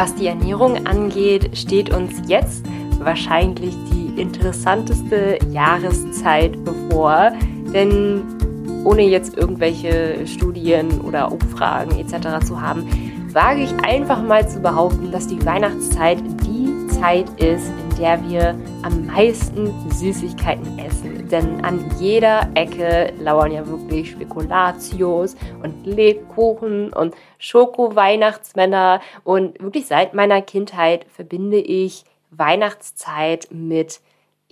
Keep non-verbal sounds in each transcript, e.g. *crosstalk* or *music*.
Was die Ernährung angeht, steht uns jetzt wahrscheinlich die interessanteste Jahreszeit bevor, denn ohne jetzt irgendwelche Studien oder Umfragen etc. zu haben, wage ich einfach mal zu behaupten, dass die Weihnachtszeit die Zeit ist, der wir am meisten Süßigkeiten essen. Denn an jeder Ecke lauern ja wirklich Spekulatius und Lebkuchen und Schoko-Weihnachtsmänner. Und wirklich seit meiner Kindheit verbinde ich Weihnachtszeit mit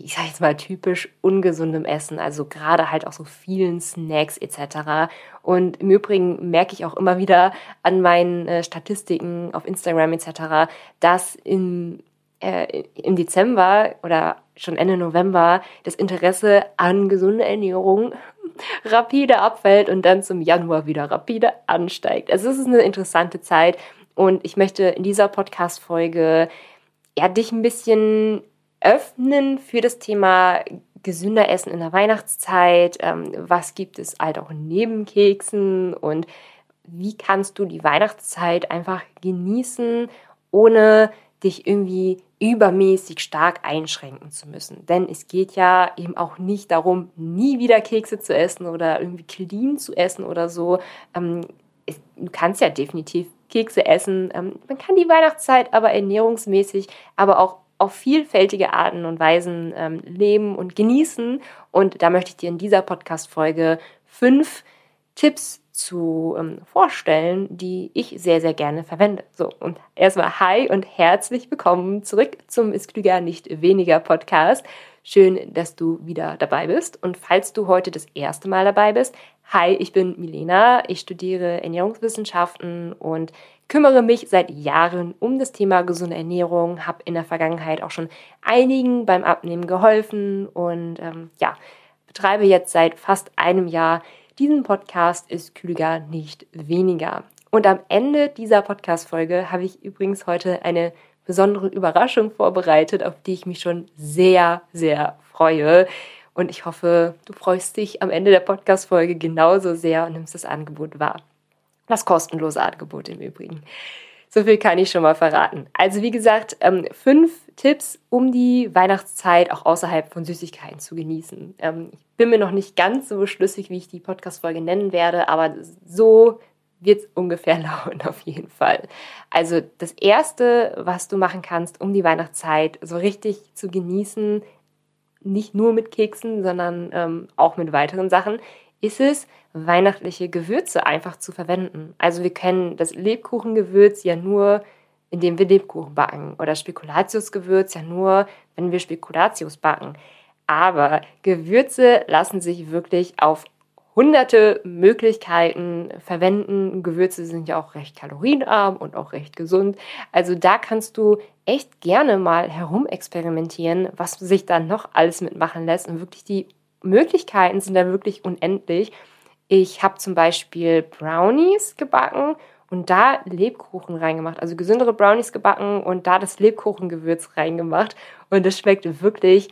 ich sage jetzt mal typisch ungesundem Essen, also gerade halt auch so vielen Snacks etc. Und im Übrigen merke ich auch immer wieder an meinen äh, Statistiken auf Instagram etc., dass im, äh, im Dezember oder schon Ende November das Interesse an gesunder Ernährung *laughs* rapide abfällt und dann zum Januar wieder rapide ansteigt. Also es ist eine interessante Zeit und ich möchte in dieser Podcast-Folge ja, dich ein bisschen öffnen für das Thema gesünder Essen in der Weihnachtszeit. Ähm, was gibt es halt auch neben Keksen und wie kannst du die Weihnachtszeit einfach genießen, ohne dich irgendwie übermäßig stark einschränken zu müssen. Denn es geht ja eben auch nicht darum, nie wieder Kekse zu essen oder irgendwie clean zu essen oder so. Ähm, du kannst ja definitiv Kekse essen. Ähm, man kann die Weihnachtszeit aber ernährungsmäßig, aber auch auf vielfältige Arten und Weisen ähm, leben und genießen. Und da möchte ich dir in dieser Podcast-Folge fünf Tipps zu ähm, vorstellen, die ich sehr, sehr gerne verwende. So, und erstmal hi und herzlich willkommen zurück zum Ist Klüger nicht weniger Podcast. Schön, dass du wieder dabei bist. Und falls du heute das erste Mal dabei bist, hi, ich bin Milena. Ich studiere Ernährungswissenschaften und kümmere mich seit Jahren um das Thema gesunde Ernährung, habe in der Vergangenheit auch schon einigen beim Abnehmen geholfen und ähm, ja, betreibe jetzt seit fast einem Jahr diesen Podcast ist klüger, nicht weniger. Und am Ende dieser Podcast-Folge habe ich übrigens heute eine besondere Überraschung vorbereitet, auf die ich mich schon sehr, sehr freue. Und ich hoffe, du freust dich am Ende der Podcast-Folge genauso sehr und nimmst das Angebot wahr. Das kostenlose Angebot im Übrigen. So viel kann ich schon mal verraten. Also wie gesagt, ähm, fünf Tipps, um die Weihnachtszeit auch außerhalb von Süßigkeiten zu genießen. Ähm, ich bin mir noch nicht ganz so schlüssig, wie ich die Podcast-Folge nennen werde, aber so wird es ungefähr *laughs* lauten auf jeden Fall. Also das Erste, was du machen kannst, um die Weihnachtszeit so richtig zu genießen, nicht nur mit Keksen, sondern ähm, auch mit weiteren Sachen, ist es, weihnachtliche Gewürze einfach zu verwenden. Also wir kennen das Lebkuchengewürz ja nur, indem wir Lebkuchen backen oder Spekulatiusgewürz ja nur, wenn wir Spekulatius backen. Aber Gewürze lassen sich wirklich auf hunderte Möglichkeiten verwenden. Gewürze sind ja auch recht kalorienarm und auch recht gesund. Also da kannst du echt gerne mal herumexperimentieren, was sich da noch alles mitmachen lässt und wirklich die Möglichkeiten sind da wirklich unendlich. Ich habe zum Beispiel Brownies gebacken und da Lebkuchen reingemacht, also gesündere Brownies gebacken und da das Lebkuchengewürz reingemacht. Und das schmeckt wirklich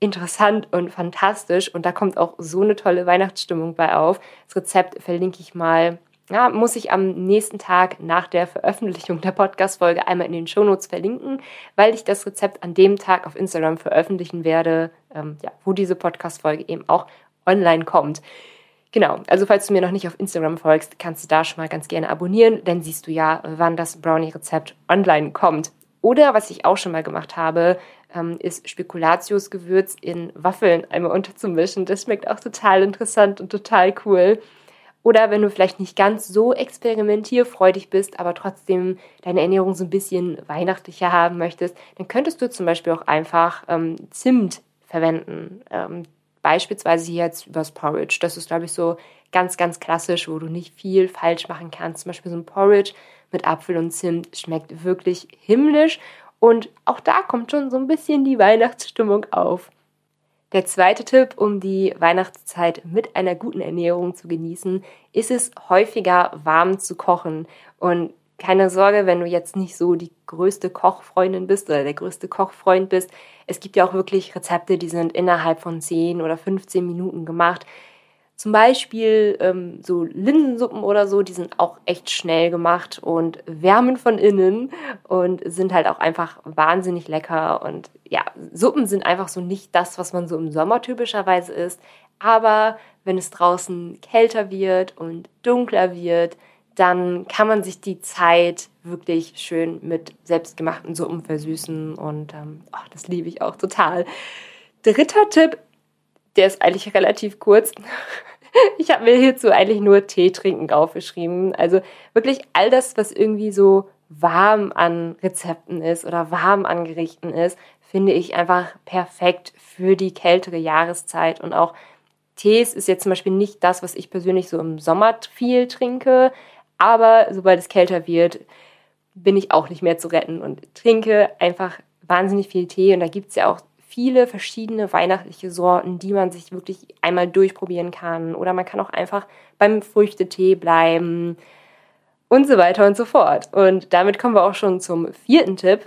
interessant und fantastisch. Und da kommt auch so eine tolle Weihnachtsstimmung bei auf. Das Rezept verlinke ich mal. Ja, muss ich am nächsten Tag nach der Veröffentlichung der Podcast-Folge einmal in den Shownotes verlinken, weil ich das Rezept an dem Tag auf Instagram veröffentlichen werde, ähm, ja, wo diese Podcast-Folge eben auch online kommt. Genau, also falls du mir noch nicht auf Instagram folgst, kannst du da schon mal ganz gerne abonnieren, dann siehst du ja, wann das Brownie-Rezept online kommt. Oder was ich auch schon mal gemacht habe, ähm, ist Spekulatiusgewürz in Waffeln einmal unterzumischen. Das schmeckt auch total interessant und total cool. Oder wenn du vielleicht nicht ganz so experimentierfreudig bist, aber trotzdem deine Ernährung so ein bisschen weihnachtlicher haben möchtest, dann könntest du zum Beispiel auch einfach ähm, Zimt verwenden. Ähm, Beispielsweise jetzt übers Porridge. Das ist, glaube ich, so ganz, ganz klassisch, wo du nicht viel falsch machen kannst. Zum Beispiel so ein Porridge mit Apfel und Zimt schmeckt wirklich himmlisch. Und auch da kommt schon so ein bisschen die Weihnachtsstimmung auf. Der zweite Tipp, um die Weihnachtszeit mit einer guten Ernährung zu genießen, ist es häufiger warm zu kochen. Und keine Sorge, wenn du jetzt nicht so die größte Kochfreundin bist oder der größte Kochfreund bist. Es gibt ja auch wirklich Rezepte, die sind innerhalb von 10 oder 15 Minuten gemacht. Zum Beispiel ähm, so Linsensuppen oder so, die sind auch echt schnell gemacht und wärmen von innen und sind halt auch einfach wahnsinnig lecker. Und ja, Suppen sind einfach so nicht das, was man so im Sommer typischerweise isst. Aber wenn es draußen kälter wird und dunkler wird, dann kann man sich die Zeit wirklich schön mit selbstgemachten Suppen versüßen und ähm, oh, das liebe ich auch total. Dritter Tipp, der ist eigentlich relativ kurz. *laughs* Ich habe mir hierzu eigentlich nur Tee trinken aufgeschrieben. Also wirklich all das, was irgendwie so warm an Rezepten ist oder warm an Gerichten ist, finde ich einfach perfekt für die kältere Jahreszeit. Und auch Tees ist jetzt zum Beispiel nicht das, was ich persönlich so im Sommer viel trinke. Aber sobald es kälter wird, bin ich auch nicht mehr zu retten und trinke einfach wahnsinnig viel Tee. Und da gibt es ja auch viele verschiedene weihnachtliche Sorten, die man sich wirklich einmal durchprobieren kann. Oder man kann auch einfach beim Früchtetee bleiben und so weiter und so fort. Und damit kommen wir auch schon zum vierten Tipp.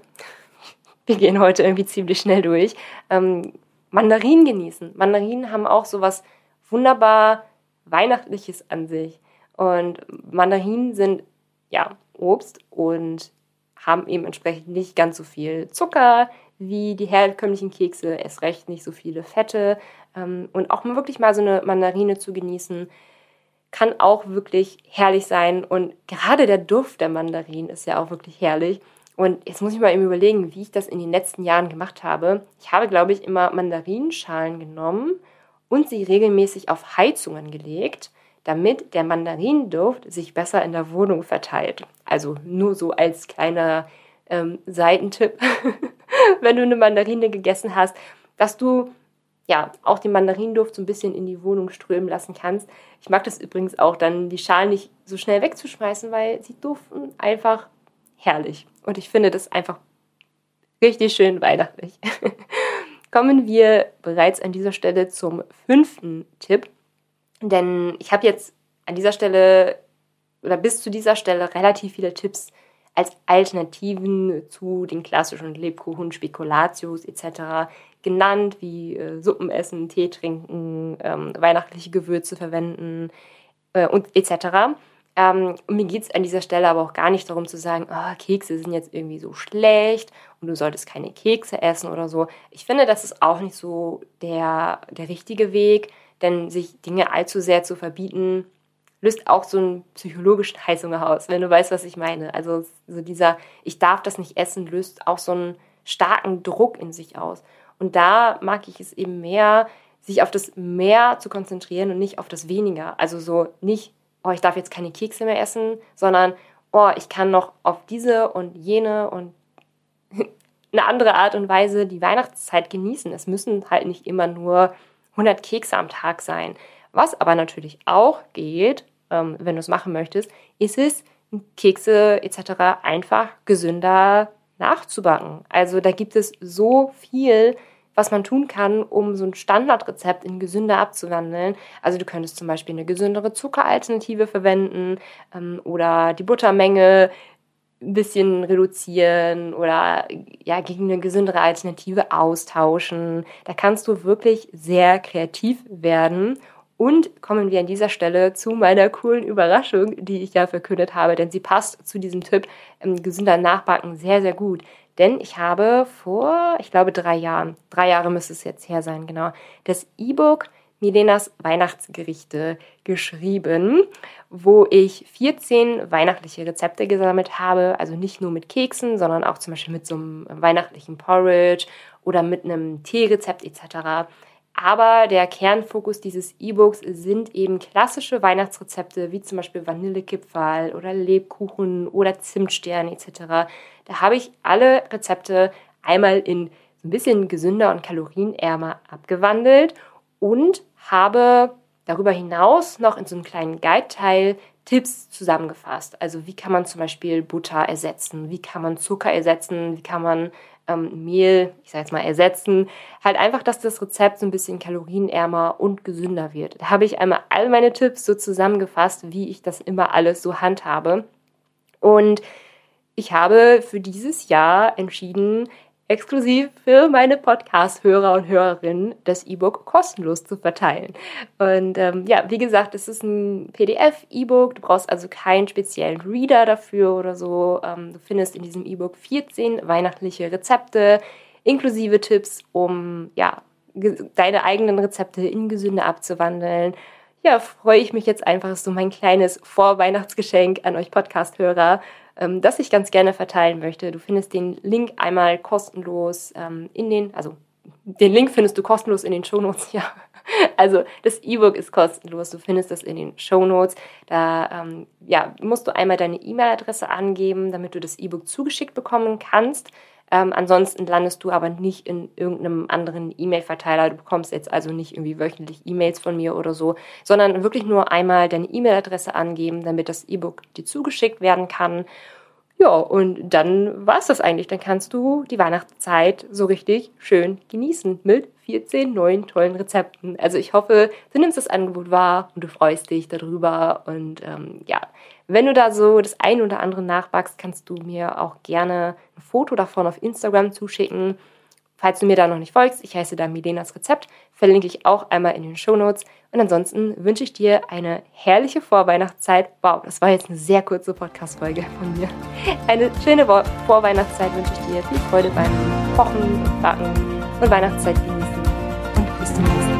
Wir gehen heute irgendwie ziemlich schnell durch. Ähm, Mandarinen genießen. Mandarinen haben auch so was wunderbar Weihnachtliches an sich. Und Mandarinen sind ja Obst und haben eben entsprechend nicht ganz so viel Zucker, wie die herkömmlichen Kekse, erst recht nicht so viele Fette. Ähm, und auch wirklich mal so eine Mandarine zu genießen, kann auch wirklich herrlich sein. Und gerade der Duft der Mandarinen ist ja auch wirklich herrlich. Und jetzt muss ich mal eben überlegen, wie ich das in den letzten Jahren gemacht habe. Ich habe, glaube ich, immer Mandarinschalen genommen und sie regelmäßig auf Heizungen gelegt, damit der Mandarinduft sich besser in der Wohnung verteilt. Also nur so als kleiner ähm, Seitentipp. *laughs* wenn du eine Mandarine gegessen hast, dass du ja auch den Mandarinduft so ein bisschen in die Wohnung strömen lassen kannst. Ich mag das übrigens auch, dann die Schalen nicht so schnell wegzuschmeißen, weil sie duften einfach herrlich. Und ich finde das einfach richtig schön weihnachtlich. *laughs* Kommen wir bereits an dieser Stelle zum fünften Tipp. Denn ich habe jetzt an dieser Stelle oder bis zu dieser Stelle relativ viele Tipps als Alternativen zu den klassischen Lebkuchen, Spekulatius etc. genannt, wie äh, Suppen essen, Tee trinken, ähm, weihnachtliche Gewürze verwenden äh, und etc. Ähm, mir geht es an dieser Stelle aber auch gar nicht darum zu sagen, oh, Kekse sind jetzt irgendwie so schlecht und du solltest keine Kekse essen oder so. Ich finde, das ist auch nicht so der, der richtige Weg, denn sich Dinge allzu sehr zu verbieten, löst auch so einen psychologischen Heißhunger aus, wenn du weißt, was ich meine. Also so dieser, ich darf das nicht essen, löst auch so einen starken Druck in sich aus. Und da mag ich es eben mehr, sich auf das Mehr zu konzentrieren und nicht auf das Weniger. Also so nicht, oh, ich darf jetzt keine Kekse mehr essen, sondern, oh, ich kann noch auf diese und jene und *laughs* eine andere Art und Weise die Weihnachtszeit genießen. Es müssen halt nicht immer nur 100 Kekse am Tag sein. Was aber natürlich auch geht, ähm, wenn du es machen möchtest, ist es, Kekse etc. einfach gesünder nachzubacken. Also da gibt es so viel, was man tun kann, um so ein Standardrezept in gesünder abzuwandeln. Also du könntest zum Beispiel eine gesündere Zuckeralternative verwenden ähm, oder die Buttermenge ein bisschen reduzieren oder ja gegen eine gesündere Alternative austauschen. Da kannst du wirklich sehr kreativ werden und kommen wir an dieser Stelle zu meiner coolen Überraschung, die ich ja verkündet habe, denn sie passt zu diesem Tipp ähm, gesünder Nachbacken sehr, sehr gut. Denn ich habe vor, ich glaube, drei Jahren, drei Jahre müsste es jetzt her sein, genau, das E-Book Milenas Weihnachtsgerichte geschrieben, wo ich 14 weihnachtliche Rezepte gesammelt habe. Also nicht nur mit Keksen, sondern auch zum Beispiel mit so einem weihnachtlichen Porridge oder mit einem Teerezept etc. Aber der Kernfokus dieses E-Books sind eben klassische Weihnachtsrezepte, wie zum Beispiel Vanillekipferl oder Lebkuchen oder Zimtstern etc. Da habe ich alle Rezepte einmal in ein bisschen gesünder und kalorienärmer abgewandelt und habe darüber hinaus noch in so einem kleinen Guide-Teil Tipps zusammengefasst. Also wie kann man zum Beispiel Butter ersetzen, wie kann man Zucker ersetzen, wie kann man ähm, Mehl, ich sage jetzt mal, ersetzen. Halt einfach, dass das Rezept so ein bisschen kalorienärmer und gesünder wird. Da habe ich einmal all meine Tipps so zusammengefasst, wie ich das immer alles so handhabe. Und ich habe für dieses Jahr entschieden, exklusiv für meine Podcast-Hörer und Hörerinnen das E-Book kostenlos zu verteilen. Und ähm, ja, wie gesagt, es ist ein PDF-E-Book. Du brauchst also keinen speziellen Reader dafür oder so. Ähm, du findest in diesem E-Book 14 weihnachtliche Rezepte inklusive Tipps, um ja deine eigenen Rezepte in Gesünde abzuwandeln. Ja, freue ich mich jetzt einfach so mein kleines Vorweihnachtsgeschenk an euch Podcast-Hörer ähm, das ich ganz gerne verteilen möchte. Du findest den Link einmal kostenlos ähm, in den, also den Link findest du kostenlos in den Shownotes, *laughs* ja. Also das E-Book ist kostenlos, du findest das in den Shownotes. Da ähm, ja, musst du einmal deine E-Mail-Adresse angeben, damit du das E-Book zugeschickt bekommen kannst. Ähm, ansonsten landest du aber nicht in irgendeinem anderen E-Mail-Verteiler. Du bekommst jetzt also nicht irgendwie wöchentlich E-Mails von mir oder so, sondern wirklich nur einmal deine E-Mail-Adresse angeben, damit das E-Book dir zugeschickt werden kann. Ja, und dann war es das eigentlich. Dann kannst du die Weihnachtszeit so richtig schön genießen mit 14 neuen tollen Rezepten. Also ich hoffe, du nimmst das Angebot wahr und du freust dich darüber. Und ähm, ja, wenn du da so das eine oder andere nachwachst, kannst du mir auch gerne ein Foto davon auf Instagram zuschicken. Falls du mir da noch nicht folgst, ich heiße da Milenas Rezept, verlinke ich auch einmal in den Show Notes. Und ansonsten wünsche ich dir eine herrliche Vorweihnachtszeit. Wow, das war jetzt eine sehr kurze Podcast-Folge von mir. Eine schöne Vorweihnachtszeit wünsche ich dir. Viel Freude beim Kochen und Backen und Weihnachtszeit genießen. Und bis zum nächsten Mal.